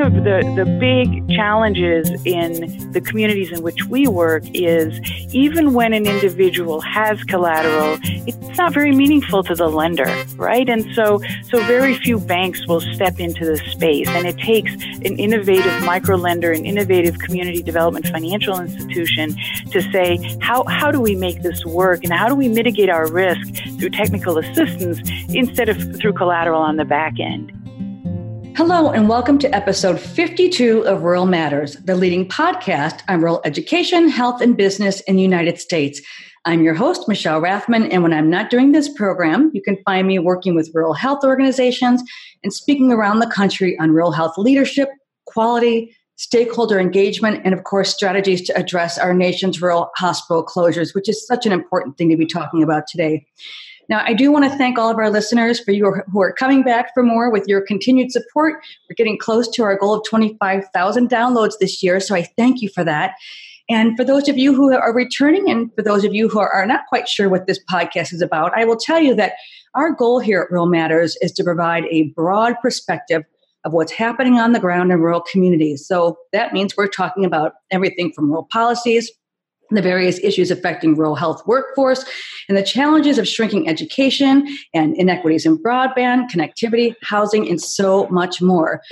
one of the, the big challenges in the communities in which we work is even when an individual has collateral, it's not very meaningful to the lender, right? And so, so very few banks will step into the space, and it takes an innovative micro lender, an innovative community development financial institution to say, how, how do we make this work, and how do we mitigate our risk through technical assistance instead of through collateral on the back end? Hello, and welcome to episode 52 of Rural Matters, the leading podcast on rural education, health, and business in the United States. I'm your host, Michelle Rathman, and when I'm not doing this program, you can find me working with rural health organizations and speaking around the country on rural health leadership, quality, stakeholder engagement, and of course, strategies to address our nation's rural hospital closures, which is such an important thing to be talking about today. Now, I do want to thank all of our listeners for you who are coming back for more with your continued support. We're getting close to our goal of 25,000 downloads this year, so I thank you for that. And for those of you who are returning, and for those of you who are not quite sure what this podcast is about, I will tell you that our goal here at Rural Matters is to provide a broad perspective of what's happening on the ground in rural communities. So that means we're talking about everything from rural policies, the various issues affecting rural health workforce, and the challenges of shrinking education and inequities in broadband, connectivity, housing, and so much more.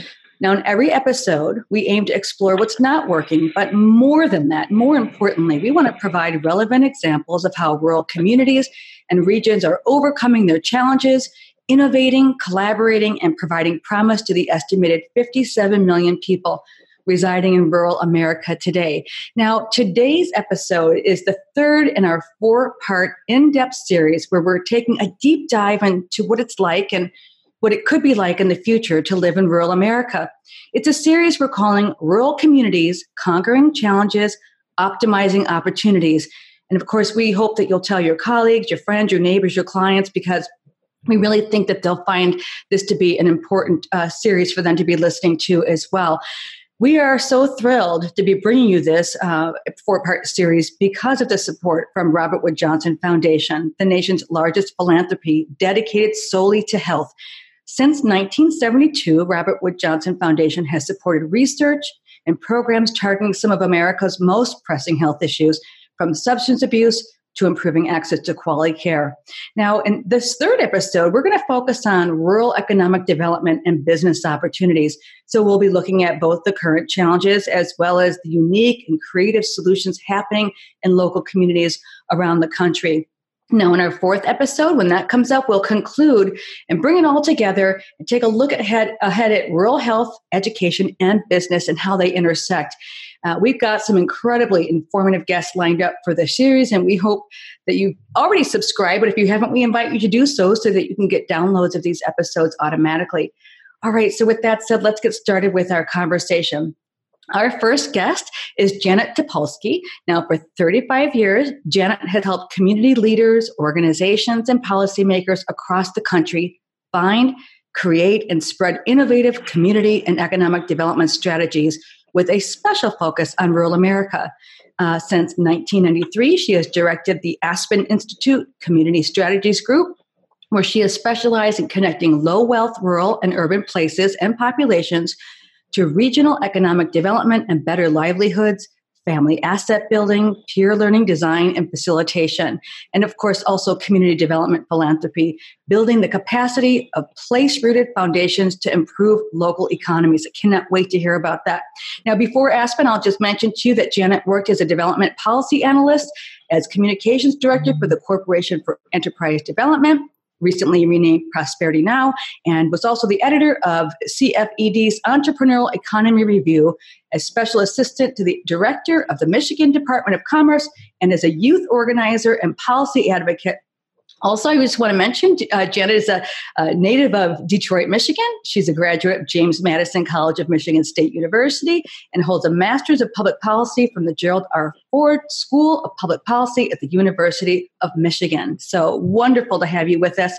Now, in every episode, we aim to explore what's not working, but more than that, more importantly, we want to provide relevant examples of how rural communities and regions are overcoming their challenges, innovating, collaborating, and providing promise to the estimated 57 million people residing in rural America today. Now, today's episode is the third in our four part in depth series where we're taking a deep dive into what it's like and what it could be like in the future to live in rural America. It's a series we're calling Rural Communities Conquering Challenges, Optimizing Opportunities. And of course, we hope that you'll tell your colleagues, your friends, your neighbors, your clients, because we really think that they'll find this to be an important uh, series for them to be listening to as well. We are so thrilled to be bringing you this uh, four part series because of the support from Robert Wood Johnson Foundation, the nation's largest philanthropy dedicated solely to health. Since 1972, Robert Wood Johnson Foundation has supported research and programs targeting some of America's most pressing health issues, from substance abuse to improving access to quality care. Now, in this third episode, we're going to focus on rural economic development and business opportunities. So we'll be looking at both the current challenges as well as the unique and creative solutions happening in local communities around the country. Now, in our fourth episode, when that comes up, we'll conclude and bring it all together and take a look ahead, ahead at rural health, education, and business and how they intersect. Uh, we've got some incredibly informative guests lined up for the series, and we hope that you already subscribe. But if you haven't, we invite you to do so so that you can get downloads of these episodes automatically. All right, so with that said, let's get started with our conversation. Our first guest is Janet Topolsky. Now, for 35 years, Janet has helped community leaders, organizations, and policymakers across the country find, create, and spread innovative community and economic development strategies with a special focus on rural America. Uh, since 1993, she has directed the Aspen Institute Community Strategies Group, where she has specialized in connecting low wealth rural and urban places and populations to regional economic development and better livelihoods, family asset building, peer learning design and facilitation, and of course, also community development philanthropy, building the capacity of place rooted foundations to improve local economies. I cannot wait to hear about that. Now, before Aspen, I'll just mention to you that Janet worked as a development policy analyst, as communications director for the Corporation for Enterprise Development recently renamed Prosperity Now, and was also the editor of CFED's Entrepreneurial Economy Review, as special assistant to the director of the Michigan Department of Commerce, and as a youth organizer and policy advocate also, I just want to mention uh, Janet is a, a, native of Detroit, Michigan. She's a graduate of James Madison College of Michigan State University and holds a master's of public policy from the Gerald R. Ford School of Public Policy at the University of Michigan. So wonderful to have you with us.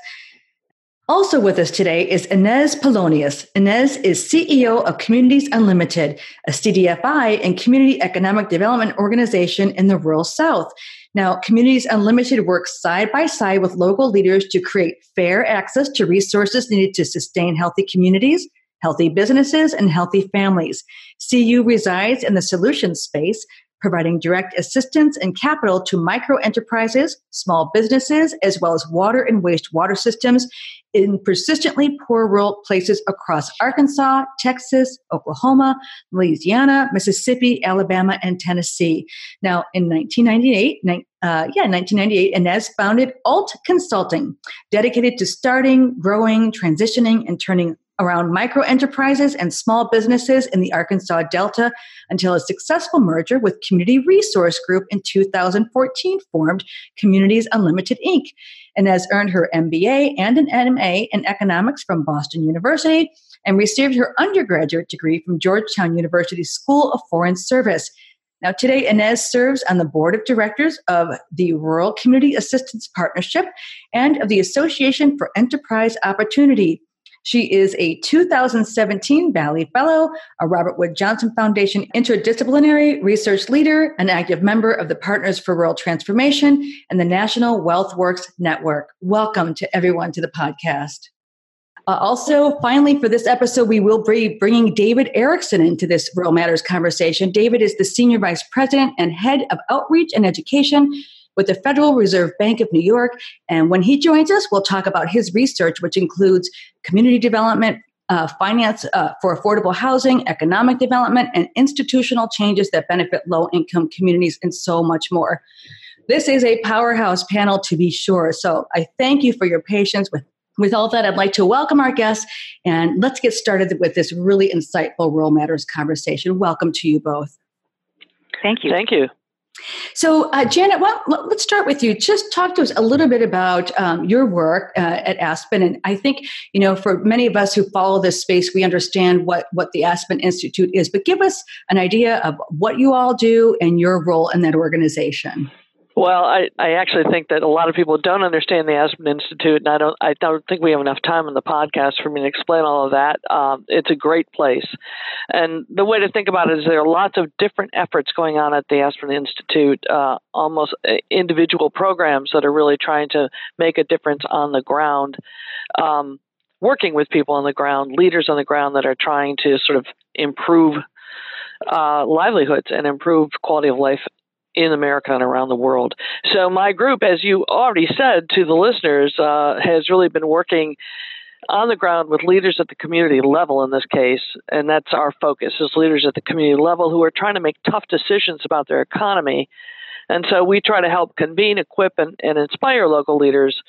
Also with us today is Ines Polonius. Ines is CEO of Communities Unlimited, a CDFI and community economic development organization in the rural South. Now, Communities Unlimited works side by side with local leaders to create fair access to resources needed to sustain healthy communities, healthy businesses, and healthy families. CU resides in the solutions space, providing direct assistance and capital to micro enterprises, small businesses, as well as water and wastewater systems in persistently poor rural places across Arkansas, Texas, Oklahoma, Louisiana, Mississippi, Alabama, and Tennessee. Now, in 1998, uh, yeah, 1998, Ines founded Alt Consulting, dedicated to starting, growing, transitioning, and turning around micro enterprises and small businesses in the Arkansas Delta until a successful merger with Community Resource Group in 2014 formed Communities Unlimited Inc. and has earned her MBA and an MA in economics from Boston University and received her undergraduate degree from Georgetown University School of Foreign Service. Now, today, Ines serves on the board of directors of the Rural Community Assistance Partnership and of the Association for Enterprise Opportunity. She is a 2017 Valley Fellow, a Robert Wood Johnson Foundation interdisciplinary research leader, an active member of the Partners for Rural Transformation, and the National Wealth Works Network. Welcome to everyone to the podcast. Uh, also, finally, for this episode, we will be bringing David Erickson into this Rural Matters conversation. David is the Senior Vice President and Head of Outreach and Education with the Federal Reserve Bank of New York. And when he joins us, we'll talk about his research, which includes community development, uh, finance uh, for affordable housing, economic development, and institutional changes that benefit low income communities, and so much more. This is a powerhouse panel to be sure. So I thank you for your patience with. With all that, I'd like to welcome our guests and let's get started with this really insightful Rural Matters conversation. Welcome to you both. Thank you. Thank you. So, uh, Janet, well, let's start with you. Just talk to us a little bit about um, your work uh, at Aspen, and I think you know, for many of us who follow this space, we understand what what the Aspen Institute is. But give us an idea of what you all do and your role in that organization. Well, I, I actually think that a lot of people don't understand the Aspen Institute, and I don't I don't think we have enough time in the podcast for me to explain all of that. Um, it's a great place, and the way to think about it is there are lots of different efforts going on at the Aspen Institute, uh, almost uh, individual programs that are really trying to make a difference on the ground. Um, working with people on the ground, leaders on the ground that are trying to sort of improve uh, livelihoods and improve quality of life in America and around the world. So my group, as you already said to the listeners, uh, has really been working on the ground with leaders at the community level in this case, and that's our focus is leaders at the community level who are trying to make tough decisions about their economy. And so we try to help convene, equip, and, and inspire local leaders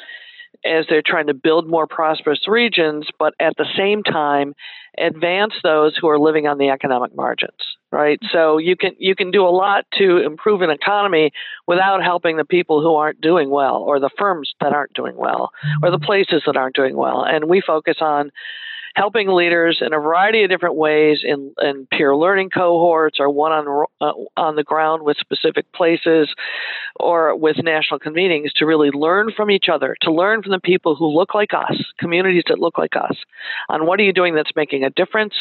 as they're trying to build more prosperous regions, but at the same time advance those who are living on the economic margins right? So you can you can do a lot to improve an economy without helping the people who aren't doing well or the firms that aren't doing well or the mm-hmm. places that aren't doing well. And we focus on helping leaders in a variety of different ways in, in peer learning cohorts or one on uh, on the ground with specific places or with national convenings to really learn from each other to learn from the people who look like us communities that look like us on what are you doing that's making a difference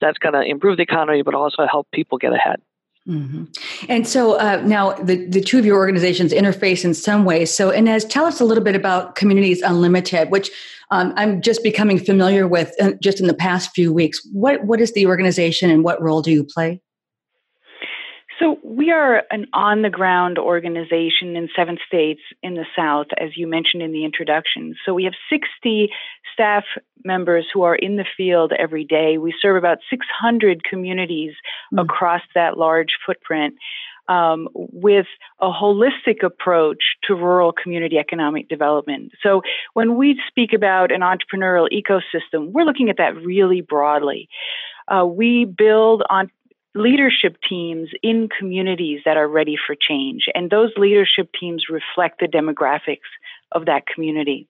that's going to improve the economy but also help people get ahead Mm-hmm. And so uh, now the, the two of your organizations interface in some ways. So, Ines, tell us a little bit about Communities Unlimited, which um, I'm just becoming familiar with uh, just in the past few weeks. What What is the organization and what role do you play? So, we are an on the ground organization in seven states in the South, as you mentioned in the introduction. So, we have 60 staff members who are in the field every day. We serve about 600 communities mm. across that large footprint. Um, with a holistic approach to rural community economic development. So, when we speak about an entrepreneurial ecosystem, we're looking at that really broadly. Uh, we build on leadership teams in communities that are ready for change. And those leadership teams reflect the demographics of that community.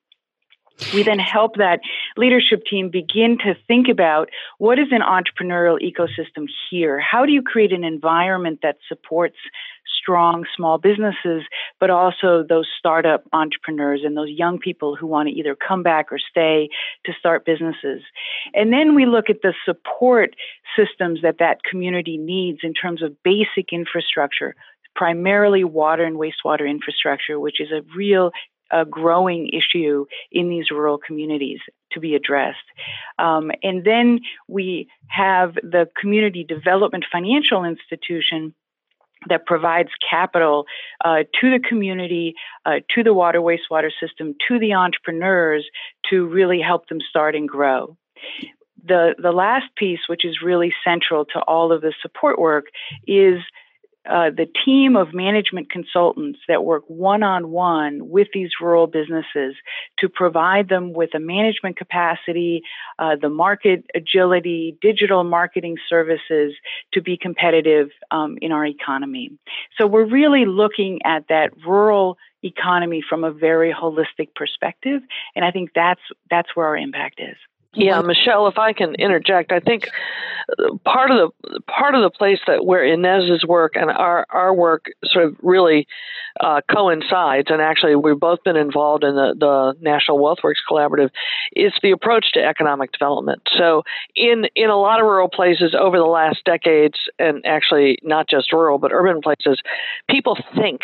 We then help that leadership team begin to think about what is an entrepreneurial ecosystem here? How do you create an environment that supports strong small businesses, but also those startup entrepreneurs and those young people who want to either come back or stay to start businesses? And then we look at the support systems that that community needs in terms of basic infrastructure, primarily water and wastewater infrastructure, which is a real a growing issue in these rural communities to be addressed. Um, and then we have the Community Development Financial Institution that provides capital uh, to the community, uh, to the water wastewater system, to the entrepreneurs to really help them start and grow. The, the last piece, which is really central to all of the support work, is uh, the team of management consultants that work one on one with these rural businesses to provide them with a management capacity, uh, the market agility, digital marketing services to be competitive um, in our economy. So we're really looking at that rural economy from a very holistic perspective, and I think that's that's where our impact is. Yeah, Michelle, if I can interject, I think part of the part of the place that where Ines's work and our our work sort of really uh, coincides, and actually we've both been involved in the the National WealthWorks Collaborative, is the approach to economic development. So in in a lot of rural places over the last decades, and actually not just rural but urban places, people think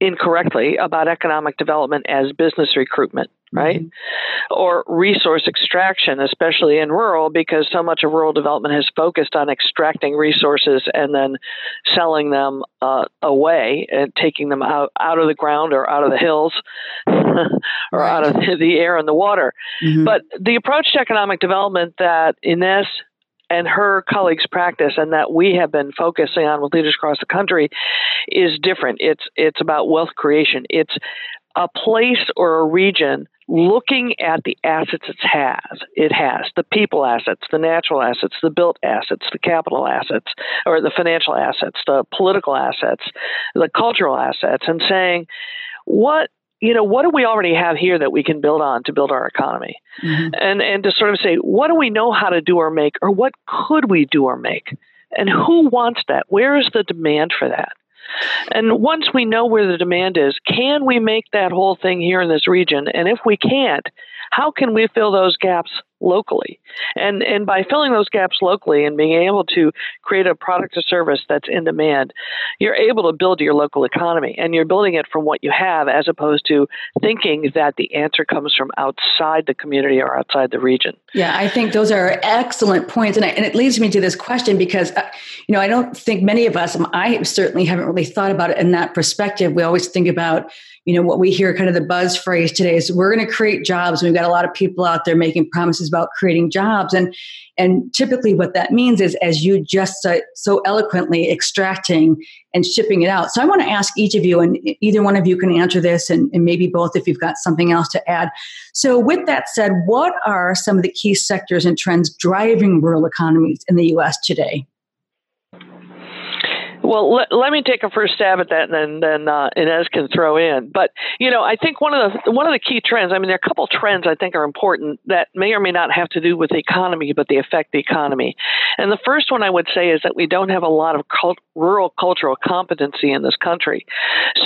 incorrectly about economic development as business recruitment, right? Mm-hmm. Or resource extraction, especially in rural, because so much of rural development has focused on extracting resources and then selling them uh, away and taking them out, out of the ground or out of the hills or right. out of the air and the water. Mm-hmm. But the approach to economic development that Ines and her colleagues practice and that we have been focusing on with leaders across the country is different. It's it's about wealth creation. It's a place or a region looking at the assets it has. It has the people assets, the natural assets, the built assets, the capital assets, or the financial assets, the political assets, the cultural assets, and saying, what you know, what do we already have here that we can build on to build our economy? Mm-hmm. And and to sort of say, what do we know how to do or make, or what could we do or make? And who wants that? Where is the demand for that? And once we know where the demand is, can we make that whole thing here in this region? And if we can't, how can we fill those gaps locally? And and by filling those gaps locally and being able to create a product or service that's in demand, you're able to build your local economy and you're building it from what you have as opposed to thinking that the answer comes from outside the community or outside the region. Yeah, I think those are excellent points and, I, and it leads me to this question because uh, you know, I don't think many of us I certainly haven't really thought about it in that perspective. We always think about you know what we hear kind of the buzz phrase today is we're going to create jobs we've got a lot of people out there making promises about creating jobs. And and typically what that means is as you just uh, so eloquently extracting and shipping it out. So i want to ask each of you and either one of you can answer this and, and maybe both if you've got something else to add. So with that said what are some of the key sectors and trends driving rural economies in the us today well, let, let me take a first stab at that, and then then uh, Ines can throw in. But you know, I think one of the one of the key trends. I mean, there are a couple trends I think are important that may or may not have to do with the economy, but they affect the economy. And the first one I would say is that we don't have a lot of cult, rural cultural competency in this country.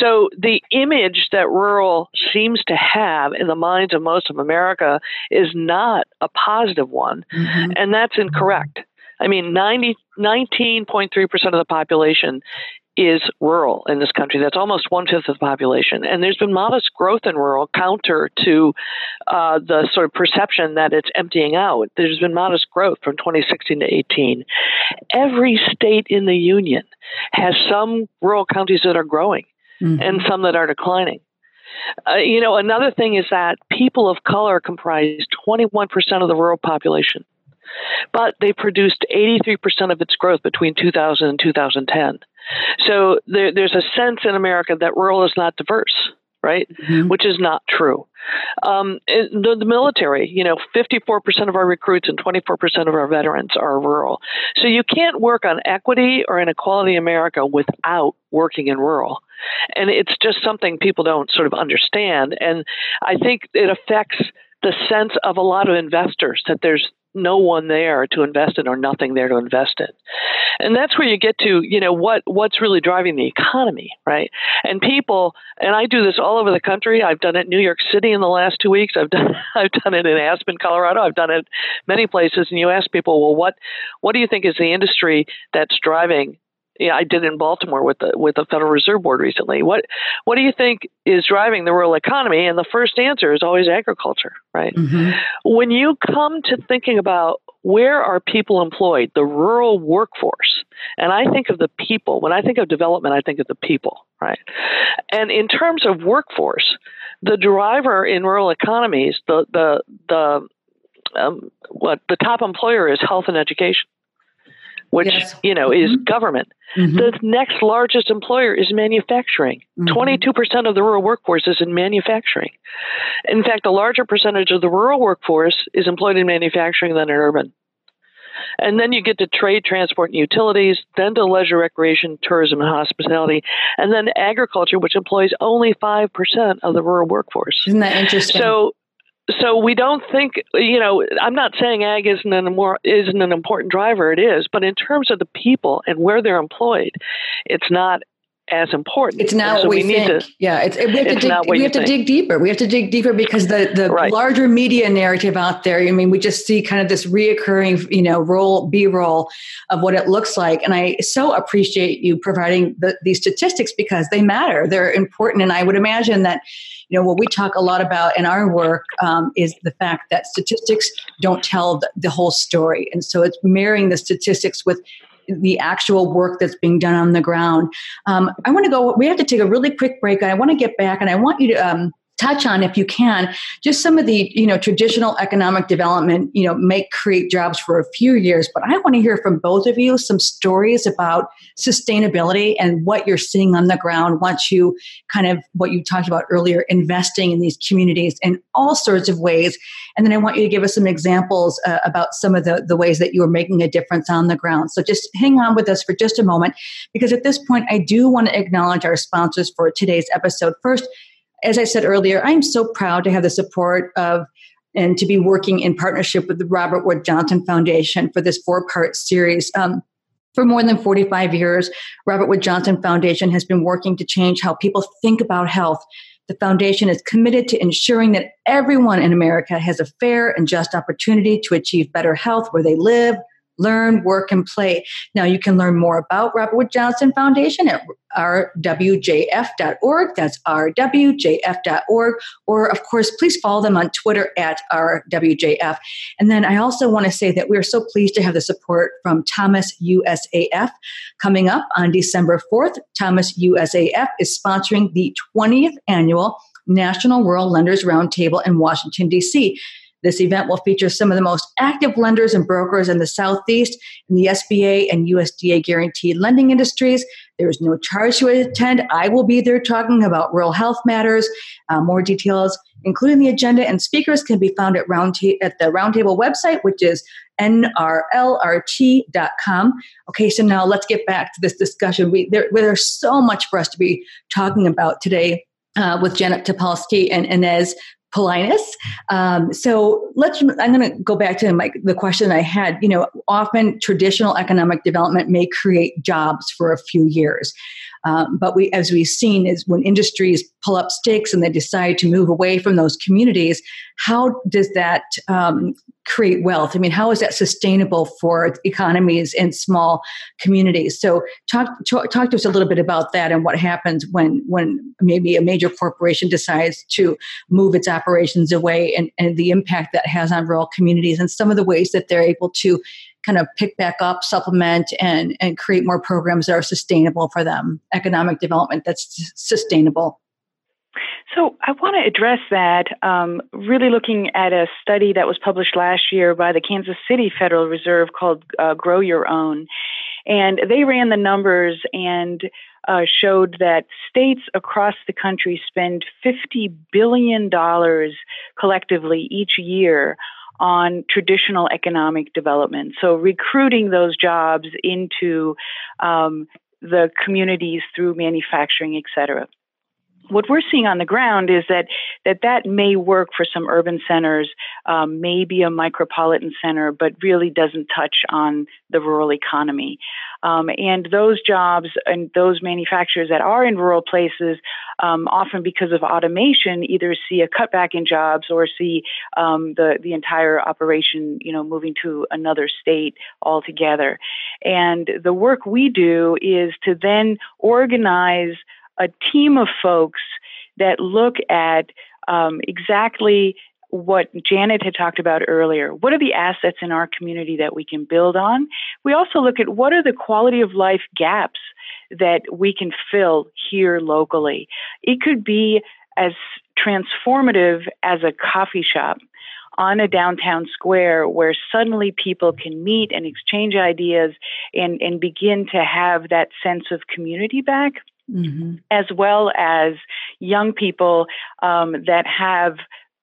So the image that rural seems to have in the minds of most of America is not a positive one, mm-hmm. and that's incorrect. I mean, 90, 19.3% of the population is rural in this country. That's almost one fifth of the population. And there's been modest growth in rural, counter to uh, the sort of perception that it's emptying out. There's been modest growth from 2016 to 18. Every state in the union has some rural counties that are growing mm-hmm. and some that are declining. Uh, you know, another thing is that people of color comprise 21% of the rural population but they produced 83% of its growth between 2000 and 2010. So there, there's a sense in America that rural is not diverse, right? Mm-hmm. Which is not true. Um, the, the, military, you know, 54% of our recruits and 24% of our veterans are rural. So you can't work on equity or inequality in America without working in rural. And it's just something people don't sort of understand. And I think it affects the sense of a lot of investors that there's no one there to invest in or nothing there to invest in. And that's where you get to, you know, what what's really driving the economy, right? And people, and I do this all over the country. I've done it in New York City in the last two weeks. I've done I've done it in Aspen, Colorado. I've done it many places. And you ask people, well, what what do you think is the industry that's driving yeah, I did in Baltimore with the with the Federal Reserve Board recently. What what do you think is driving the rural economy? And the first answer is always agriculture, right? Mm-hmm. When you come to thinking about where are people employed, the rural workforce, and I think of the people. When I think of development, I think of the people, right? And in terms of workforce, the driver in rural economies, the the the um, what the top employer is health and education which yes. you know is mm-hmm. government. Mm-hmm. The next largest employer is manufacturing. Mm-hmm. 22% of the rural workforce is in manufacturing. In fact, a larger percentage of the rural workforce is employed in manufacturing than in urban. And then you get to trade, transport, and utilities, then to leisure, recreation, tourism, and hospitality, and then agriculture, which employs only 5% of the rural workforce. Isn't that interesting? So, so we don't think you know i'm not saying ag isn't an more isn't an important driver it is but in terms of the people and where they're employed it's not as important. It's not so what we, we think. To, yeah, it's, we have, to dig, we have to dig deeper. We have to dig deeper because the the right. larger media narrative out there. I mean, we just see kind of this reoccurring, you know, roll B roll of what it looks like. And I so appreciate you providing the, these statistics because they matter. They're important, and I would imagine that you know what we talk a lot about in our work um, is the fact that statistics don't tell the, the, whole story and so it's marrying the statistics with the actual work that's being done on the ground. Um, I want to go, we have to take a really quick break. I want to get back and I want you to um, touch on if you can just some of the you know traditional economic development you know make create jobs for a few years but i want to hear from both of you some stories about sustainability and what you're seeing on the ground once you kind of what you talked about earlier investing in these communities in all sorts of ways. And then i want you to give us some examples uh, about some of the, the ways that you are making a difference on the ground. So just hang on with us for just a moment because at this point i do want to acknowledge our sponsors for today's episode. First as I said earlier, I'm so proud to have the support of and to be working in partnership with the Robert Wood Johnson Foundation for this four part series. Um, for more than 45 years, Robert Wood Johnson Foundation has been working to change how people think about health. The foundation is committed to ensuring that everyone in America has a fair and just opportunity to achieve better health where they live, learn, work, and play. Now, you can learn more about Robert Wood Johnson Foundation at rwjf.org. That's rwjf.org. Or, of course, please follow them on Twitter at rwjf. And then I also want to say that we are so pleased to have the support from Thomas USAF coming up on December 4th. Thomas USAF is sponsoring the 20th annual National Rural Lenders Roundtable in Washington, D.C. This event will feature some of the most active lenders and brokers in the Southeast in the SBA and USDA guaranteed lending industries. There is no charge to attend. I will be there talking about rural health matters. Uh, more details, including the agenda and speakers, can be found at, round ta- at the Roundtable website, which is nrlrt.com. Okay, so now let's get back to this discussion. We, there, there's so much for us to be talking about today. Uh, with Janet Topolsky and Ines Polonius. Um, so let's. I'm going to go back to my, the question I had. You know, often traditional economic development may create jobs for a few years, um, but we, as we've seen, is when industries pull up stakes and they decide to move away from those communities, how does that um, create wealth? I mean, how is that sustainable for economies and small communities? So, talk, talk, talk to us a little bit about that and what happens when when maybe a major corporation decides to move its operations away and, and the impact that has on rural communities and some of the ways that they're able to kind of pick back up, supplement, and and create more programs that are sustainable for them. Economic development that's sustainable. So I want to address that. Um, really looking at a study that was published last year by the Kansas City Federal Reserve called uh, "Grow Your Own," and they ran the numbers and uh, showed that states across the country spend $50 billion collectively each year on traditional economic development. So recruiting those jobs into um, the communities through manufacturing, et cetera. What we're seeing on the ground is that that, that may work for some urban centers, um, maybe a micropolitan center, but really doesn't touch on the rural economy. Um, and those jobs and those manufacturers that are in rural places, um, often because of automation, either see a cutback in jobs or see um, the the entire operation, you know, moving to another state altogether. And the work we do is to then organize a team of folks that look at um, exactly what Janet had talked about earlier. What are the assets in our community that we can build on? We also look at what are the quality of life gaps that we can fill here locally. It could be as transformative as a coffee shop on a downtown square where suddenly people can meet and exchange ideas and, and begin to have that sense of community back mm-hmm. as well as young people um, that have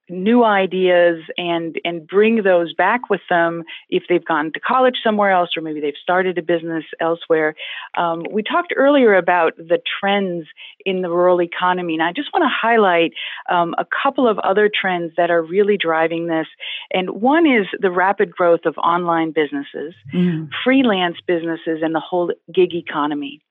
new ideas and and bring those back with them if they've gone to college somewhere else or maybe they've started a business elsewhere. Um, we talked earlier about the trends in the rural economy, and I just want to highlight um, a couple of other trends that are really driving this. And one is the rapid growth of online businesses, mm. freelance businesses, and the whole gig economy.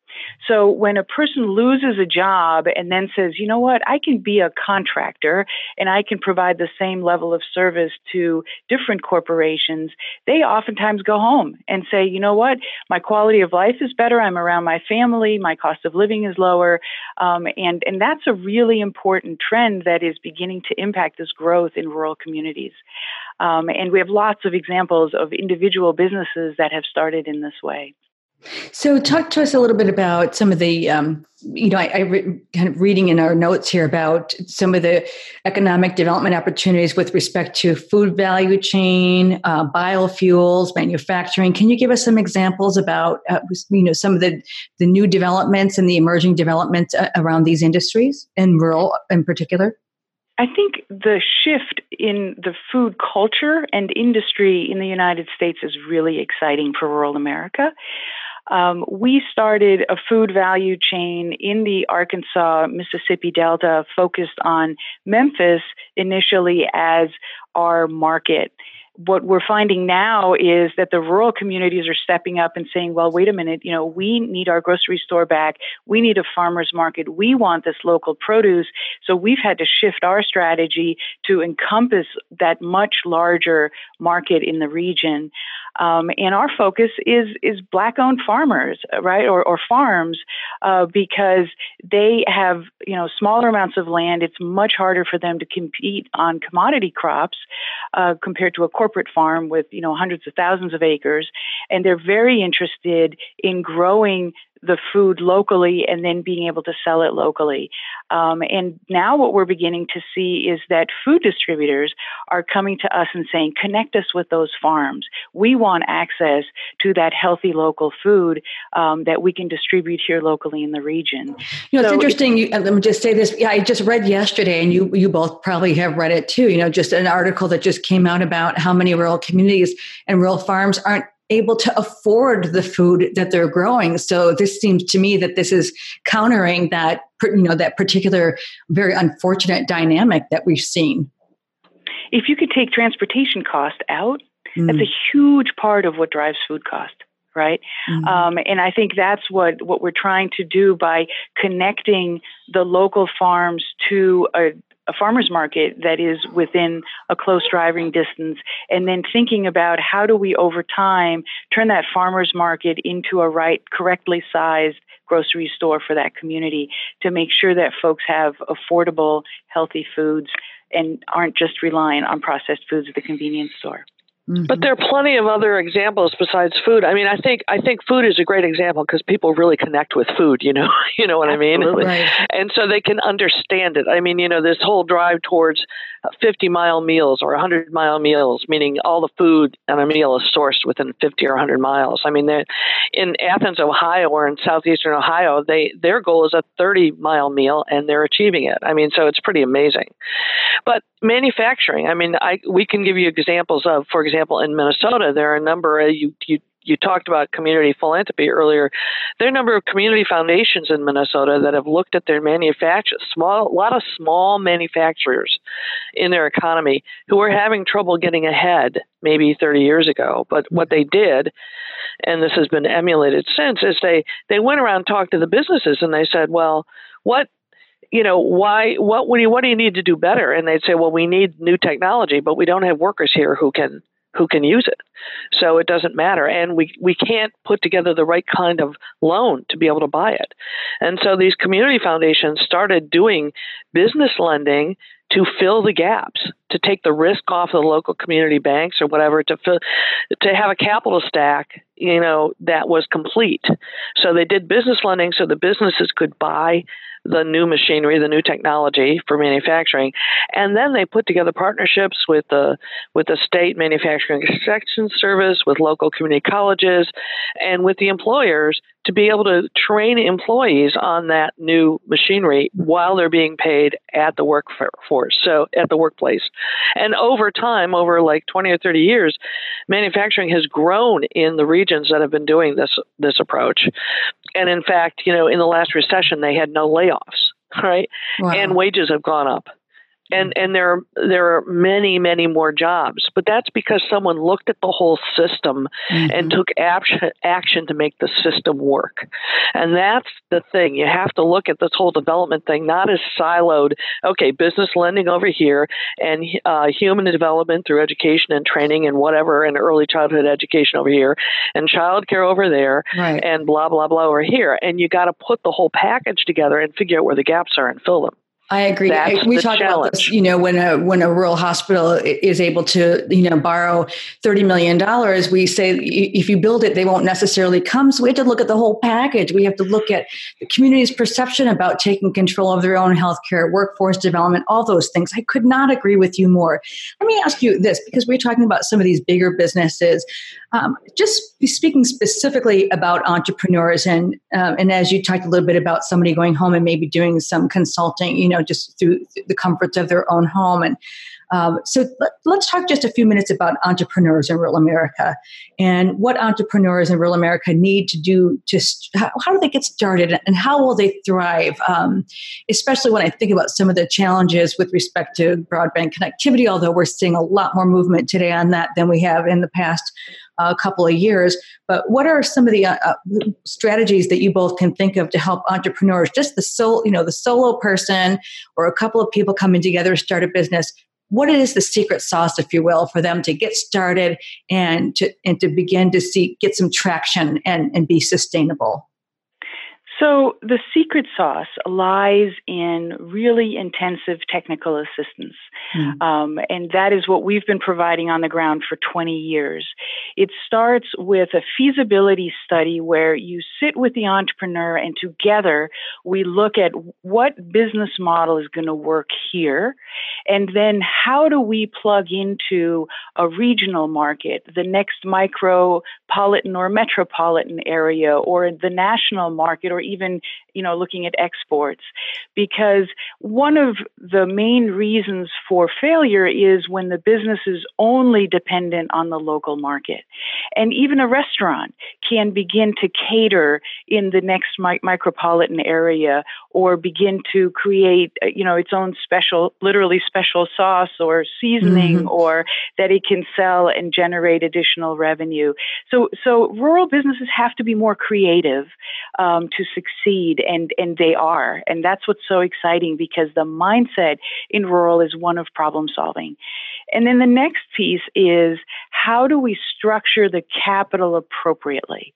So when a person loses a job and then says, you know what, I can be a contractor and I can provide the same level of service to different corporations, they oftentimes go home and say, you know what, my quality of life is better. I'm around my family. My cost of living is lower. Um, and, and that's a really important trend that is beginning to impact this growth in rural communities. Um, and we have lots of examples of individual businesses that have started in this way. So, talk to us a little bit about some of the, um, you know, I, I re- kind of reading in our notes here about some of the economic development opportunities with respect to food value chain, uh, biofuels, manufacturing. Can you give us some examples about, uh, you know, some of the the new developments and the emerging developments uh, around these industries in rural, in particular? I think the shift in the food culture and industry in the United States is really exciting for rural America. Um, we started a food value chain in the Arkansas Mississippi Delta focused on Memphis initially as our market what we're finding now is that the rural communities are stepping up and saying, well, wait a minute, you know, we need our grocery store back. We need a farmer's market. We want this local produce. So we've had to shift our strategy to encompass that much larger market in the region. Um, and our focus is is black owned farmers, right, or, or farms, uh, because they have you know smaller amounts of land. It's much harder for them to compete on commodity crops uh, compared to a corporate farm with you know hundreds of thousands of acres, and they're very interested in growing the food locally and then being able to sell it locally. Um, and now what we're beginning to see is that food distributors are coming to us and saying, connect us with those farms. We want access to that healthy local food um, that we can distribute here locally in the region. You know, so it's interesting. You, let me just say this. Yeah, I just read yesterday, and you you both probably have read it too. You know, just an article that just came out about how many rural communities and rural farms aren't able to afford the food that they're growing. So this seems to me that this is countering that you know that particular very unfortunate dynamic that we've seen. If you could take transportation cost out, mm. that's a huge part of what drives food cost right? Mm-hmm. Um, and I think that's what what we're trying to do by connecting the local farms to a, a farmer's market that is within a close driving distance, and then thinking about how do we over time turn that farmer's market into a right, correctly sized grocery store for that community to make sure that folks have affordable, healthy foods and aren't just relying on processed foods at the convenience store. Mm-hmm. But there are plenty of other examples besides food. I mean, I think I think food is a great example because people really connect with food. You know, you know what Absolutely. I mean, right. and so they can understand it. I mean, you know, this whole drive towards 50 mile meals or 100 mile meals, meaning all the food on a meal is sourced within 50 or 100 miles. I mean, in Athens, Ohio, or in southeastern Ohio, they their goal is a 30 mile meal, and they're achieving it. I mean, so it's pretty amazing. But manufacturing, I mean, I we can give you examples of, for example, in Minnesota, there are a number of you you you talked about community philanthropy earlier. There are a number of community foundations in Minnesota that have looked at their manufacturers, small, a lot of small manufacturers in their economy who were having trouble getting ahead maybe 30 years ago. But what they did, and this has been emulated since, is they, they went around talked to the businesses and they said, well, what you know, why, what, do you, what do you need to do better? And they'd say, well, we need new technology, but we don't have workers here who can, who can use it. So it doesn't matter. And we, we can't put together the right kind of loan to be able to buy it. And so these community foundations started doing business lending to fill the gaps, to take the risk off the local community banks or whatever, to fill, to have a capital stack, you know, that was complete. So they did business lending so the businesses could buy the new machinery, the new technology for manufacturing, and then they put together partnerships with the with the state manufacturing inspection service, with local community colleges, and with the employers to be able to train employees on that new machinery while they're being paid at the workforce, so at the workplace. And over time, over like 20 or 30 years, manufacturing has grown in the regions that have been doing this this approach. And in fact, you know, in the last recession, they had no layoffs, right? Wow. And wages have gone up and and there are there are many many more jobs but that's because someone looked at the whole system mm-hmm. and took action action to make the system work and that's the thing you have to look at this whole development thing not as siloed okay business lending over here and uh, human development through education and training and whatever and early childhood education over here and child care over there right. and blah blah blah over here and you got to put the whole package together and figure out where the gaps are and fill them I agree. I, we talk challenge. about this, you know, when a when a rural hospital is able to, you know, borrow thirty million dollars, we say if you build it, they won't necessarily come. So we have to look at the whole package. We have to look at the community's perception about taking control of their own healthcare, workforce development, all those things. I could not agree with you more. Let me ask you this, because we're talking about some of these bigger businesses. Um, just speaking specifically about entrepreneurs, and um, and as you talked a little bit about somebody going home and maybe doing some consulting, you know, just through the comforts of their own home, and um, so let, us talk just a few minutes about entrepreneurs in rural America and what entrepreneurs in rural America need to do to how, how do they get started and how will they thrive, um, especially when I think about some of the challenges with respect to broadband connectivity. Although we're seeing a lot more movement today on that than we have in the past a couple of years. But what are some of the uh, uh, strategies that you both can think of to help entrepreneurs, just the sole, you know, the solo person or a couple of people coming together to start a business? What is the secret sauce, if you will, for them to get started and to and to begin to see get some traction and, and be sustainable? So, the secret sauce lies in really intensive technical assistance. Mm. Um, and that is what we've been providing on the ground for 20 years. It starts with a feasibility study where you sit with the entrepreneur and together we look at what business model is going to work here. And then how do we plug into a regional market, the next micropolitan or metropolitan area, or the national market, or even, you know, looking at exports. Because one of the main reasons for failure is when the business is only dependent on the local market. And even a restaurant can begin to cater in the next mi- micropolitan area or begin to create, uh, you know, its own special, literally special sauce or seasoning mm-hmm. or that it can sell and generate additional revenue. So, so rural businesses have to be more creative um, to succeed, and and they are, and that's what's so exciting because the mindset in rural is one of problem solving. And then the next piece is how do we structure the capital appropriately?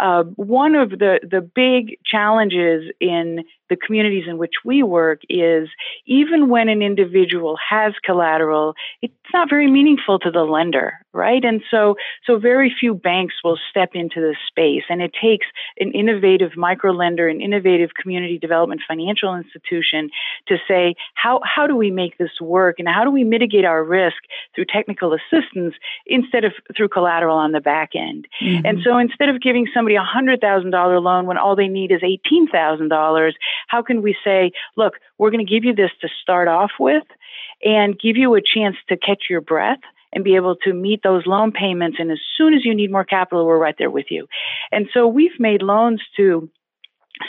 Uh, one of the, the big challenges in the communities in which we work is even when an individual has collateral, it's not very meaningful to the lender, right? And so, so very few banks will step into this space, and it takes an innovative micro lender, an innovative community development financial institution to say how how do we make this work, and how do we mitigate our risk through technical assistance instead of through collateral on the back end. Mm-hmm. And so, instead of giving somebody a hundred thousand dollar loan when all they need is eighteen thousand dollars how can we say, look, we're going to give you this to start off with and give you a chance to catch your breath and be able to meet those loan payments. And as soon as you need more capital, we're right there with you. And so we've made loans to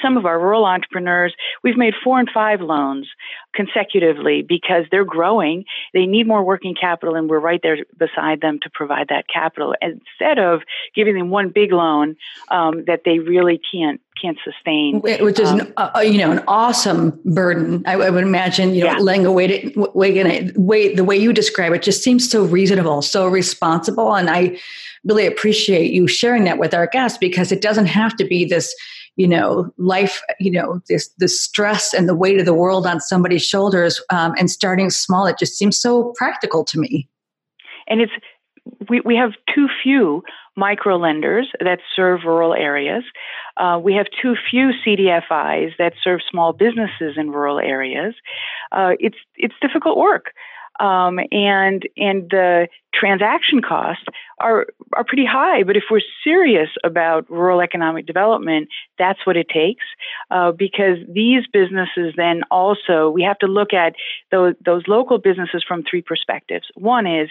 some of our rural entrepreneurs, we've made four and five loans consecutively because they're growing. They need more working capital, and we're right there beside them to provide that capital instead of giving them one big loan um, that they really can't can't sustain. Which is, um, an, uh, uh, you know, an awesome burden. I, I would imagine, you know, yeah. laying away, to, way, way, the way you describe it just seems so reasonable, so responsible, and I really appreciate you sharing that with our guests because it doesn't have to be this you know life you know this the stress and the weight of the world on somebody's shoulders um, and starting small it just seems so practical to me and it's we, we have too few micro lenders that serve rural areas. Uh, we have too few CDFIs that serve small businesses in rural areas. Uh, it's it's difficult work um, and and the transaction costs are are pretty high. But if we're serious about rural economic development, that's what it takes. Uh, because these businesses then also we have to look at those those local businesses from three perspectives. One is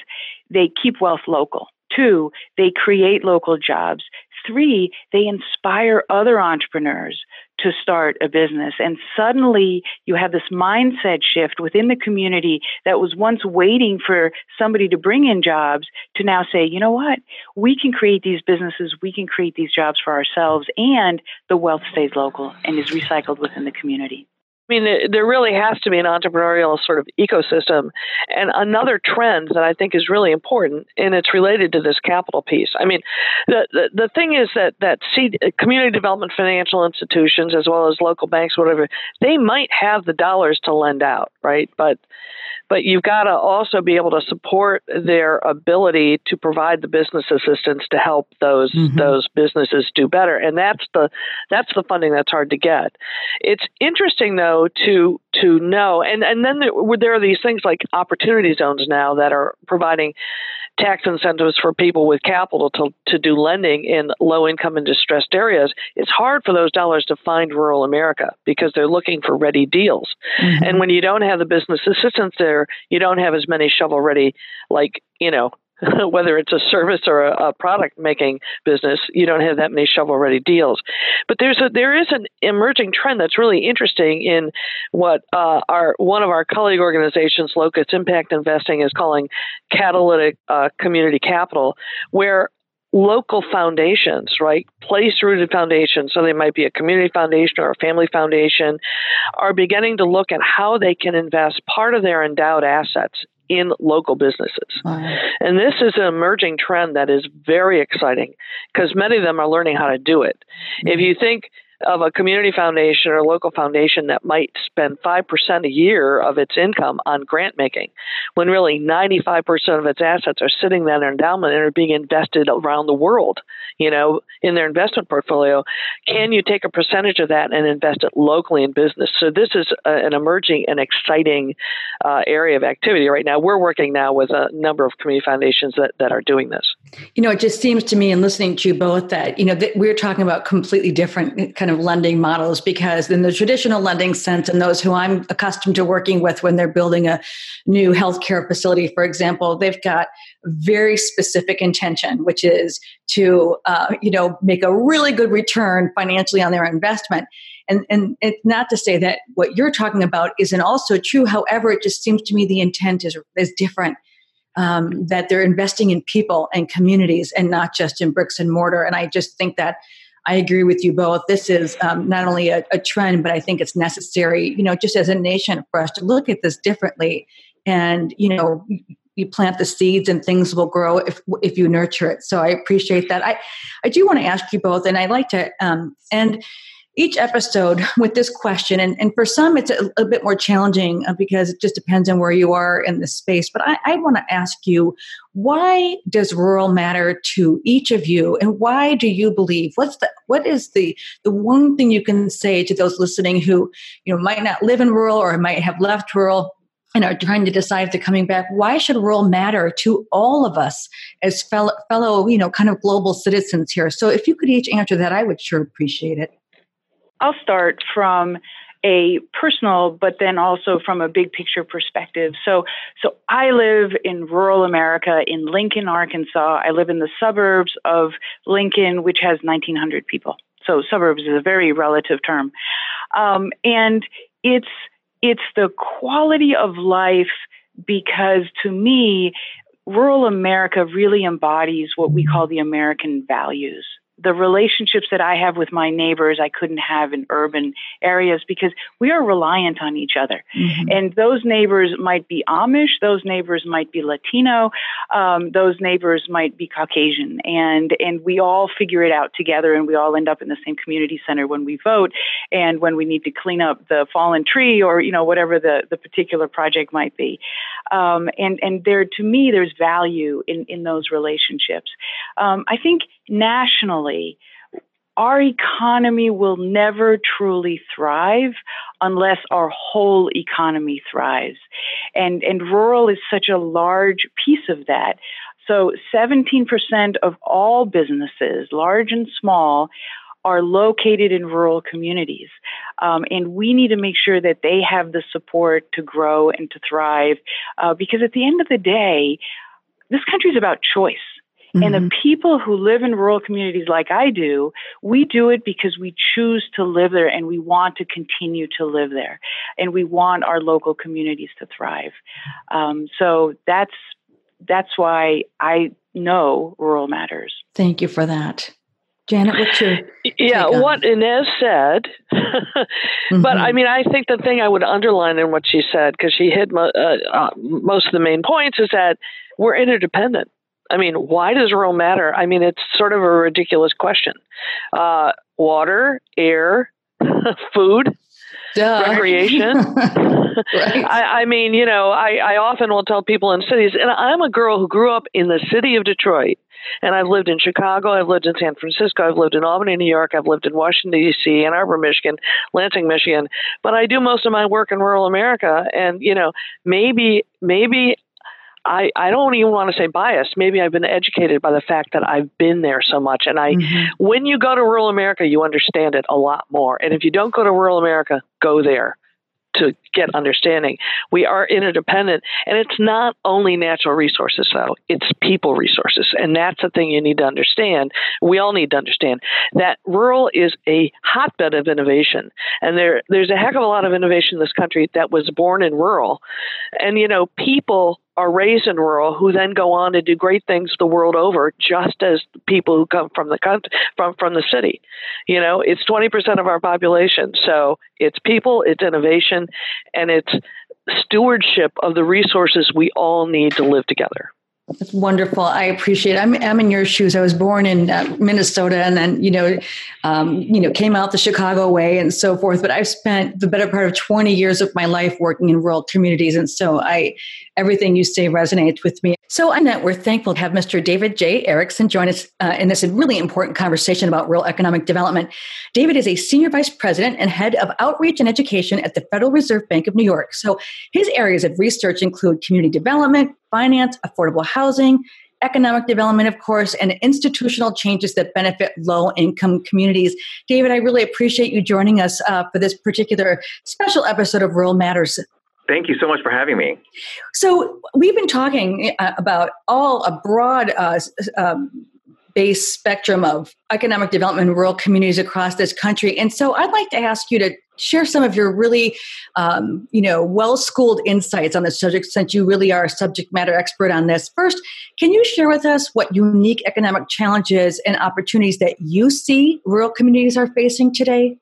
they keep wealth local. Two, they create local jobs. Three, they inspire other entrepreneurs to start a business. And suddenly you have this mindset shift within the community that was once waiting for somebody to bring in jobs to now say, you know what? We can create these businesses, we can create these jobs for ourselves, and the wealth stays local and is recycled within the community. I mean, there really has to be an entrepreneurial sort of ecosystem. And another trend that I think is really important, and it's related to this capital piece. I mean, the, the, the thing is that, that seed, uh, community development financial institutions, as well as local banks, whatever, they might have the dollars to lend out, right? But but you've got to also be able to support their ability to provide the business assistance to help those mm-hmm. those businesses do better and that's the that's the funding that's hard to get it's interesting though to to know and and then there, there are these things like opportunity zones now that are providing tax incentives for people with capital to, to do lending in low income and distressed areas, it's hard for those dollars to find rural America because they're looking for ready deals. Mm-hmm. And when you don't have the business assistance there, you don't have as many shovel ready, like, you know, whether it's a service or a, a, product making business, you don't have that many shovel ready deals. But there's a there is an emerging trend that's really interesting in what uh, our one of our colleague organizations, Locus Impact Investing, is calling catalytic uh, community capital, where local foundations, right? Place rooted foundations, so they might be a community foundation or a family foundation, are beginning to look at how they can invest part of their endowed assets in local businesses. Wow. And this is an emerging trend that is very exciting because many of them are learning how to do it. Mm-hmm. If you think of a community foundation or a local foundation that might spend 5% a year of its income on grant making, when really 95% of its assets are sitting there in endowment and are being invested around the world, you know, in their investment portfolio. Can you take a percentage of that and invest it locally in business? So this is a, an emerging and exciting uh, area of activity right now. We're working now with a number of community foundations that, that are doing this. You know, it just seems to me in listening to you both that, you know, that we're talking about completely different kind kind of lending models because in the traditional lending sense and those who i'm accustomed to working with when they're building a new healthcare facility for example they've got very specific intention which is to uh, you know make a really good return financially on their investment and, and it's not to say that what you're talking about isn't also true however it just seems to me the intent is, is different um, that they're investing in people and communities and not just in bricks and mortar and i just think that I agree with you both. This is um, not only a, a, trend, but I think it's necessary, you know, just as a nation for us to look at this differently. And, you know, you plant the seeds and things will grow if, if you nurture it. So I appreciate that. I, I do want to ask you both, and I'd like to um, end each episode with this question. And, and for some, it's a, a bit more challenging uh, because it just depends on where you are in the space. But I, I want to ask you why does rural matter to each of you? And why do you believe? What's the what is the the one thing you can say to those listening who you know might not live in rural or might have left rural and are trying to decide if they're coming back why should rural matter to all of us as fellow, fellow you know kind of global citizens here so if you could each answer that i would sure appreciate it I'll start from a personal, but then also from a big picture perspective. So, so I live in rural America in Lincoln, Arkansas. I live in the suburbs of Lincoln, which has 1,900 people. So, suburbs is a very relative term, um, and it's it's the quality of life because to me, rural America really embodies what we call the American values the relationships that I have with my neighbors, I couldn't have in urban areas because we are reliant on each other. Mm-hmm. And those neighbors might be Amish, those neighbors might be Latino, um, those neighbors might be Caucasian, and and we all figure it out together, and we all end up in the same community center when we vote, and when we need to clean up the fallen tree or you know whatever the the particular project might be. Um, and and there to me, there's value in in those relationships. Um, I think nationally, our economy will never truly thrive unless our whole economy thrives. And, and rural is such a large piece of that. So 17% of all businesses, large and small, are located in rural communities. Um, and we need to make sure that they have the support to grow and to thrive. Uh, because at the end of the day, this country is about choice. Mm-hmm. And the mm-hmm. people who live in rural communities like I do, we do it because we choose to live there and we want to continue to live there. And we want our local communities to thrive. Um, so that's that's why I know rural matters. Thank you for that. Janet, what's your yeah? What Ines said, mm-hmm. but I mean, I think the thing I would underline in what she said because she hit mo- uh, uh, most of the main points is that we're interdependent. I mean, why does rural matter? I mean, it's sort of a ridiculous question. Uh, water, air, food, Duh. recreation. right. I, I, mean, you know, I, I often will tell people in cities, and I'm a girl who grew up in the city of Detroit. And I've lived in Chicago, I've lived in San Francisco, I've lived in Albany, New York, I've lived in Washington, D.C., Ann Arbor, Michigan, Lansing, Michigan. But I do most of my work in rural America. And, you know, maybe, maybe I, I don't even want to say biased. Maybe I've been educated by the fact that I've been there so much. And I, mm-hmm. when you go to rural America, you understand it a lot more. And if you don't go to rural America, go there to get understanding. We are interdependent, and it's not only natural resources, though, it's people resources. And that's the thing you need to understand. We all need to understand that rural is a hotbed of innovation. And there, there's a heck of a lot of innovation in this country that was born in rural. And, you know, people are raised in rural who then go on to do great things the world over, just as people who come from the country, from from the city. You know, it's twenty percent of our population, so it's people, it's innovation, and it's stewardship of the resources we all need to live together. That's wonderful. I appreciate it. I'm, I'm in your shoes. I was born in uh, Minnesota and then, you know, um, you know, came out the Chicago way and so forth. But I've spent the better part of 20 years of my life working in rural communities. And so I, everything you say resonates with me. So Annette, we're thankful to have Mr. David J. Erickson join us uh, in this really important conversation about rural economic development. David is a senior vice president and head of outreach and education at the Federal Reserve Bank of New York. So his areas of research include community development, finance, affordable housing, economic development, of course, and institutional changes that benefit low income communities. David, I really appreciate you joining us uh, for this particular special episode of Rural Matters. Thank you so much for having me. So, we've been talking uh, about all a broad uh, um, base spectrum of economic development in rural communities across this country. And so I'd like to ask you to share some of your really, um, you know, well-schooled insights on the subject since you really are a subject matter expert on this. First, can you share with us what unique economic challenges and opportunities that you see rural communities are facing today?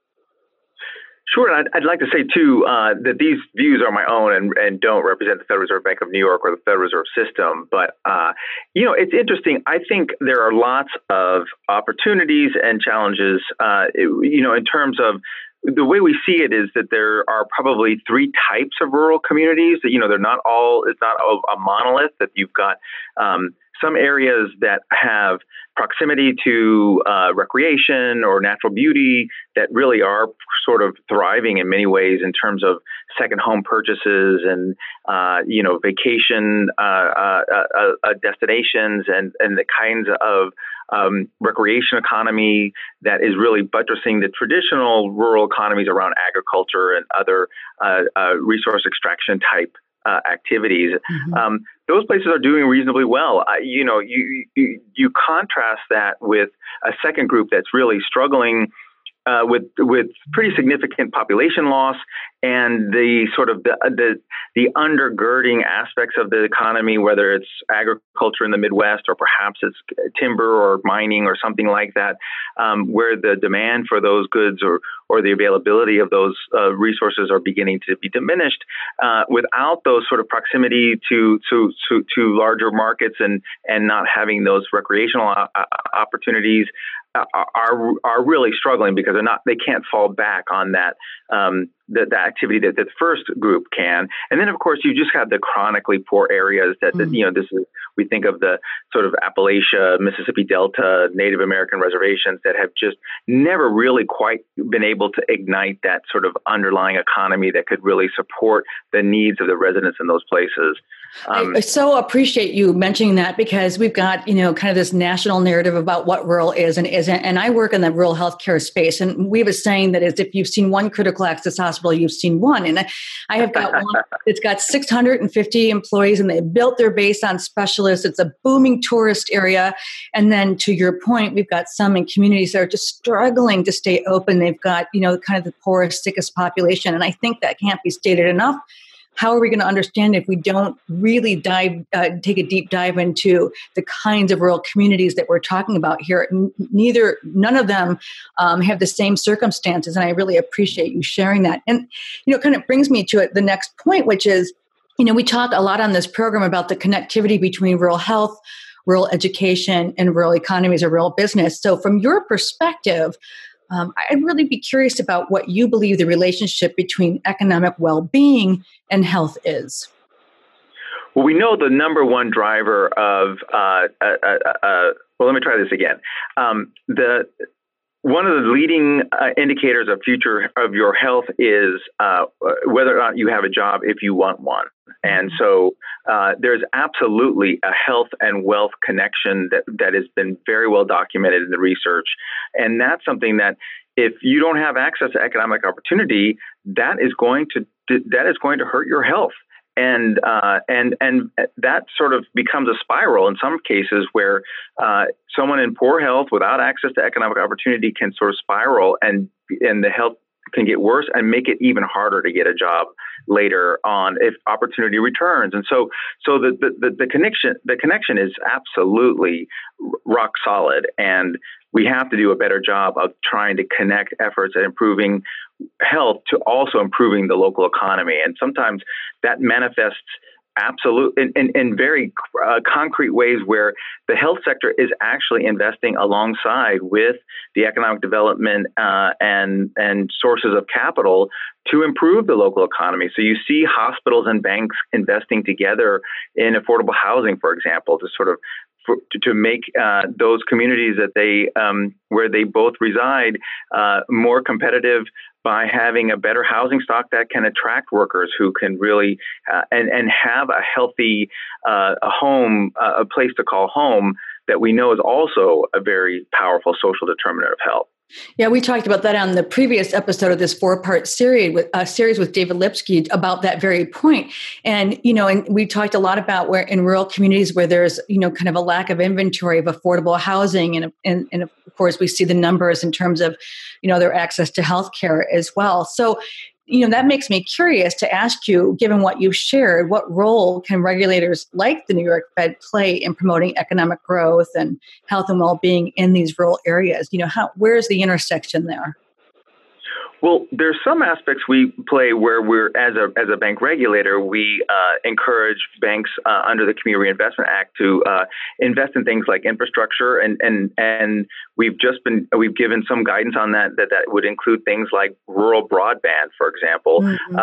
Sure, I'd, I'd, like to say too uh, that these views are my own and, and, don't represent the Federal Reserve Bank of New York or the Federal Reserve System. But uh, you know, it's interesting. I think there are lots of opportunities and challenges. Uh, you know, in terms of the way we see it is that there are probably three types of rural communities. That you know, they're not all. It's not a, a monolith. That you've got. Um, some areas that have proximity to uh, recreation or natural beauty that really are sort of thriving in many ways in terms of second home purchases and uh, you know vacation uh, uh, uh, uh destinations and and the kinds of um, recreation economy that is really buttressing the traditional rural economies around agriculture and other resource extraction type uh, activities. Mm-hmm. Um, those places are doing reasonably well. Uh, you know, you, you, you contrast that with a second group that's really struggling uh, with with pretty significant population loss and the sort of the, the, the undergirding aspects of the economy, whether it's agriculture in the Midwest or perhaps it's timber or mining or something like that, um, where the demand for those goods or or the availability of those uh, resources are beginning to be diminished. Uh, without those sort of proximity to to to, to larger markets and and not having those recreational uh, opportunities, are are really struggling because they're not they can't fall back on that um, the, the activity that, the first group can. And then, of course, you just have the chronically poor areas that, mm-hmm. you know, this is, we think of the sort of Appalachia, Mississippi Delta, Native American reservations that have just never really quite been able to ignite that sort of underlying economy that could really support the needs of the residents in those places. Um, I so appreciate you mentioning that because we've got, you know, kind of this national narrative about what rural is and isn't. And I work in the rural healthcare space. And we have a saying that is if you've seen one critical access hospital, hospital, you've seen one. And I have got one it's got 650 employees and they built their base on specialists. It's a booming tourist area. And then to your point, we've got some in communities that are just struggling to stay open. They've got, you know, kind of the poorest, sickest population. And I think that can't be stated enough how are we going to understand if we don't really dive, uh, take a deep dive into the kinds of rural communities that we're talking about here? neither, none of them um, have the same circumstances, and I really appreciate you sharing that. And you know, kind of brings me to the next point, which is, you know, we talk a lot on this program about the connectivity between rural health rural education and rural economies or rural business. So, from your perspective, um, I'd really be curious about what you believe the relationship between economic well being and health is. Well, we know the number one driver of, uh, uh, uh, uh well, let me try this again. Um, the one of the leading uh, indicators of future of your health is uh, whether or not you have a job if you want one. And so uh, there's absolutely a health and wealth connection that, that has been very well documented in the research. And that's something that if you don't have access to economic opportunity, that is going to that is going to hurt your health and uh, and and that sort of becomes a spiral in some cases where uh, someone in poor health without access to economic opportunity can sort of spiral and and the health can get worse and make it even harder to get a job later on if opportunity returns. And so, so the, the, the connection, the connection is absolutely rock solid. And we have to do a better job of trying to connect efforts at improving health to also improving the local economy. And sometimes that manifests absolutely in, in, in, very uh, concrete ways where the health sector is actually investing alongside with the economic development uh, and and sources of capital to improve the local economy. So you see hospitals and banks investing together in affordable housing, for example, to sort of for, to, to, make uh, those communities that they um, where they both reside uh, more competitive by having a better housing stock that can attract workers who can really uh, and and have a healthy uh, a home a place to call home that we know is also a very powerful social determinant of health. Yeah, we talked about that on the previous episode of this four-part series with uh, series with David Lipsky about that very point. And you know, and we talked a lot about where in rural communities where there's you know kind of a lack of inventory of affordable housing, and and, and of course we see the numbers in terms of you know their access to health care as well. So you know that makes me curious to ask you given what you've shared what role can regulators like the new york fed play in promoting economic growth and health and well-being in these rural areas? You know how where's the intersection there well, there's some aspects we play where we're as a as a bank regulator, we uh, encourage banks uh, under the Community Reinvestment Act to uh, invest in things like infrastructure, and and and we've just been we've given some guidance on that that that would include things like rural broadband, for example. Mm-hmm.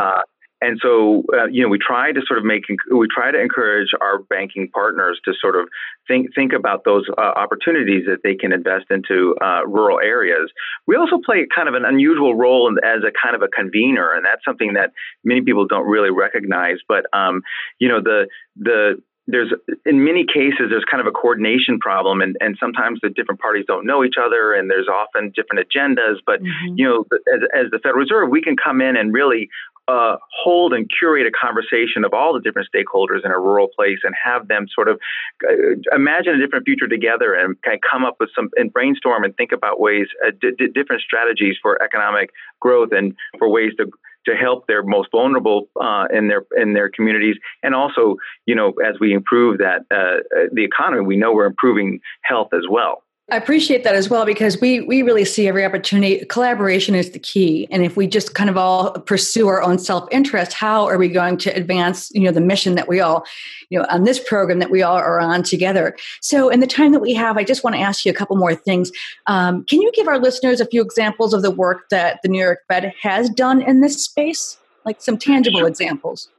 And so, uh, you know, we try to sort of make, we try to encourage our banking partners to sort of think think about those uh, opportunities that they can invest into uh, rural areas. We also play kind of an unusual role as a kind of a convener, and that's something that many people don't really recognize. But um, you know, the the there's in many cases there's kind of a coordination problem and, and sometimes the different parties don't know each other and there's often different agendas but mm-hmm. you know as, as the federal reserve we can come in and really uh, hold and curate a conversation of all the different stakeholders in a rural place and have them sort of uh, imagine a different future together and kind of come up with some and brainstorm and think about ways, uh, d- different strategies for economic growth and for ways to to help their most vulnerable uh, in their in their communities, and also, you know, as we improve that uh, the economy, we know we're improving health as well. I appreciate that as well because we we really see every opportunity. Collaboration is the key, and if we just kind of all pursue our own self interest, how are we going to advance you know the mission that we all you know on this program that we all are on together? So, in the time that we have, I just want to ask you a couple more things. Um, can you give our listeners a few examples of the work that the New York Fed has done in this space, like some tangible examples?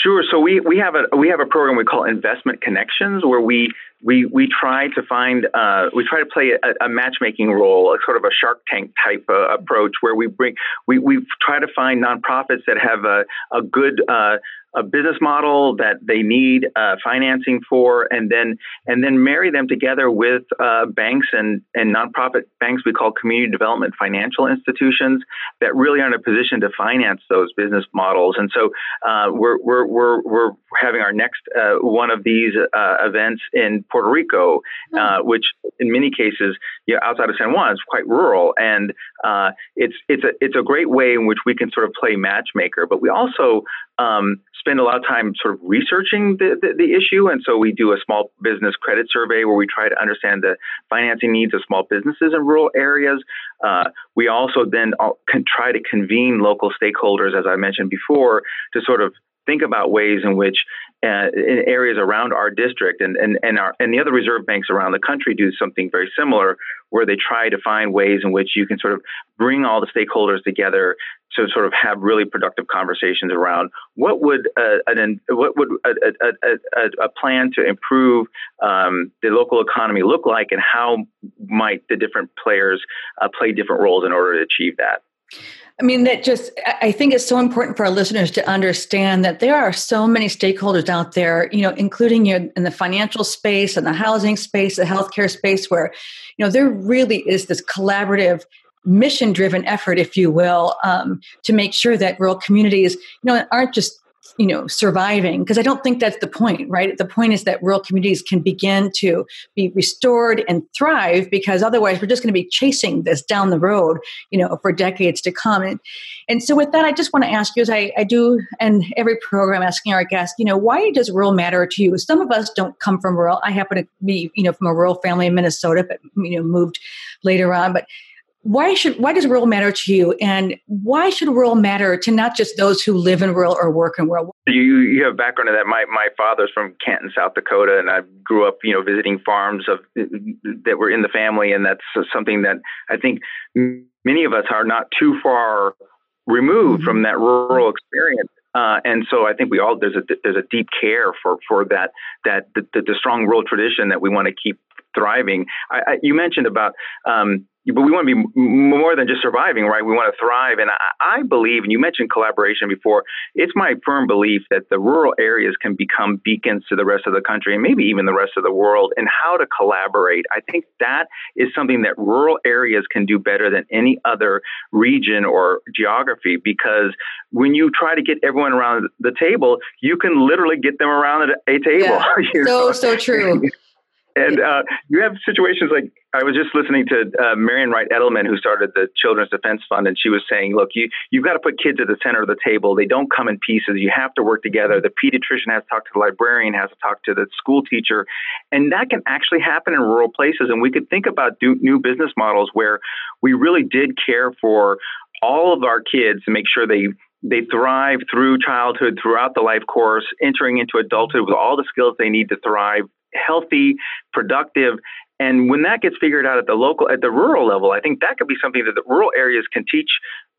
Sure. So we, we have a we have a program we call Investment Connections, where we we we try to find uh, we try to play a, a, matchmaking role, a sort of a Shark Tank type uh, approach, where we bring we we try to find nonprofits that have a a good uh, a business model that they need uh, financing for, and then and then marry them together with uh, banks and and nonprofit banks we call community development financial institutions that really are in a position to finance those business models. And so uh, we're, we're we're we're having our next uh, one of these uh, events in Puerto Rico, uh, hmm. which in many cases, you know, outside of San Juan, is quite rural, and it's it's a it's a great way in which we can sort of play matchmaker. But we also um, spend a lot of time sort of researching the, the, the, issue. And so we do a small business credit survey where we try to understand the financing needs of small businesses in rural areas. Uh, we also then can try to convene local stakeholders, as I mentioned before, to sort of think about ways in which uh, in areas around our district and, and, and, our, and the other reserve banks around the country do something very similar where they try to find ways in which you can sort of bring all the stakeholders together to sort of have really productive conversations around what would uh, an, what would a, a, a, a plan to improve um, the local economy look like and how might the different players uh, play different roles in order to achieve that? I mean, that just, I think it's so important for our listeners to understand that there are so many stakeholders out there, you know, including in the financial space and the housing space, the healthcare space, where, you know, there really is this collaborative mission driven effort if you will um, to make sure that rural communities you know aren't just you know surviving because i don't think that's the point right? The point is that rural communities can begin to be restored and thrive because otherwise we're just going to be chasing this down the road you know for decades to come. And, and so with that i just want to ask you as I, I do and every program asking our guests you know why does rural matter to you? Some of us don't come from rural. I happen to be you know from a rural family in minnesota but you know moved later on but why should why does rural matter to you and why should rural matter to not just those who live in rural or work in rural you you have a background in that my my father's from Canton South Dakota and I grew up you know visiting farms of that were in the family and that's something that I think many of us are not too far removed mm-hmm. from that rural experience uh, and so I think we all there's a there's a deep care for for that that the, the, the strong rural tradition that we want to keep thriving. I, I, you mentioned about um, but we want to be more than just surviving, right? We want to thrive. And I, I, believe, and you mentioned collaboration before, it's my firm belief that the rural areas can become beacons to the rest of the country and maybe even the rest of the world and how to collaborate. I think that is something that rural areas can do better than any other region or geography because when you try to get everyone around the table, you can literally get them around a table. Yeah. so, so true. And uh, you have situations like I was just listening to uh, Marian Wright Edelman, who started the Children's Defense Fund, and she was saying, "Look, you you've got to put kids at the center of the table. They don't come in pieces. You have to work together. The pediatrician has to talk to the librarian, has to talk to the school teacher, and that can actually happen in rural places. And we could think about do, new business models where we really did care for all of our kids to make sure they they thrive through childhood, throughout the life course, entering into adulthood with all the skills they need to thrive healthy, productive. And when that gets figured out at the local, at the rural level, I think that could be something that the rural areas can teach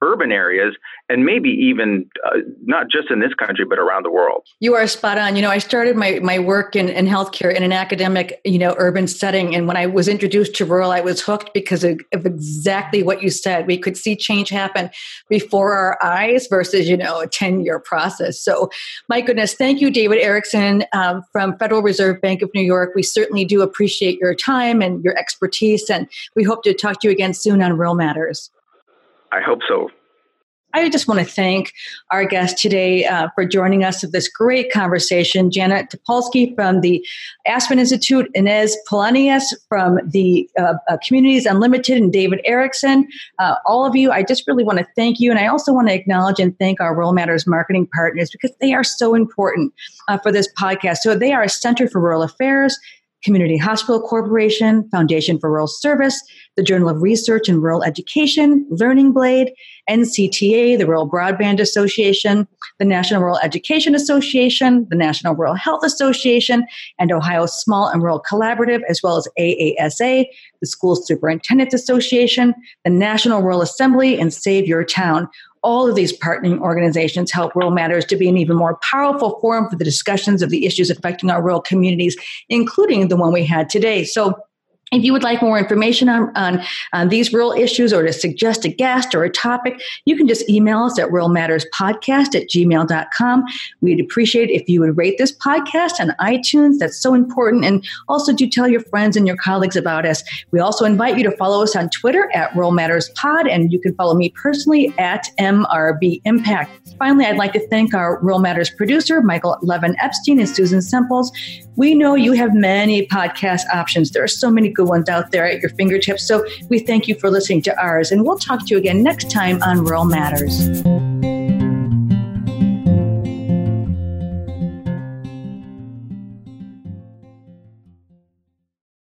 urban areas and maybe even uh, not just in this country but around the world. You are spot on. You know i started my, my work in, in healthcare in an academic you know urban setting. And when i was introduced to rural i was hooked because of, of exactly what you said. We could see change happen before our eyes versus you know a 10 year process. So my goodness thank you david erickson um, from federal reserve bank of new york. We certainly do appreciate your time and your expertise. And we hope to talk to you again soon on rural matters I hope so. I just want to thank our guest today uh, for joining us of this great conversation. Janet Topolsky from the Aspen Institute, Ines Polonius from the uh, uh, Communities Unlimited, and David Erickson. Uh, all of you, I just really want to thank you. And I also want to acknowledge and thank our Rural Matters marketing partners because they are so important uh, for this podcast. So they are a Center for Rural Affairs, Community Hospital Corporation, Foundation for Rural Service, the Journal of Research in Rural Education, Learning Blade, NTCA, the Rural Broadband Association, the National Rural Education Association, the National Rural Health Association, and Ohio Small and Rural Collaborative, as well as AASA, the School Superintendents Association, the National Rural Assembly, and Save Your Town all of these partnering organizations help Rural Matters to be an even more powerful forum for the discussions of the issues affecting our rural communities, including the one we had today. So if you would like more information on, on, on, these rural issues or to suggest a guest or a topic, you can just email us at ruralmatterspodcast at gmail.com. We'd appreciate if you would rate this podcast on iTunes. That's so important. And also do tell your friends and your colleagues about us. We also invite you to follow us on Twitter at Rural Matters Pod, and you can follow me personally at MRB Impact. Finally, I'd like to thank our Rural Matters producer, Michael Levin Epstein and Susan Semples. We know you have many podcast options. There are so many good ones out there at your fingertips. So we thank you for listening to ours, and we'll talk to you again next time on Rural Matters.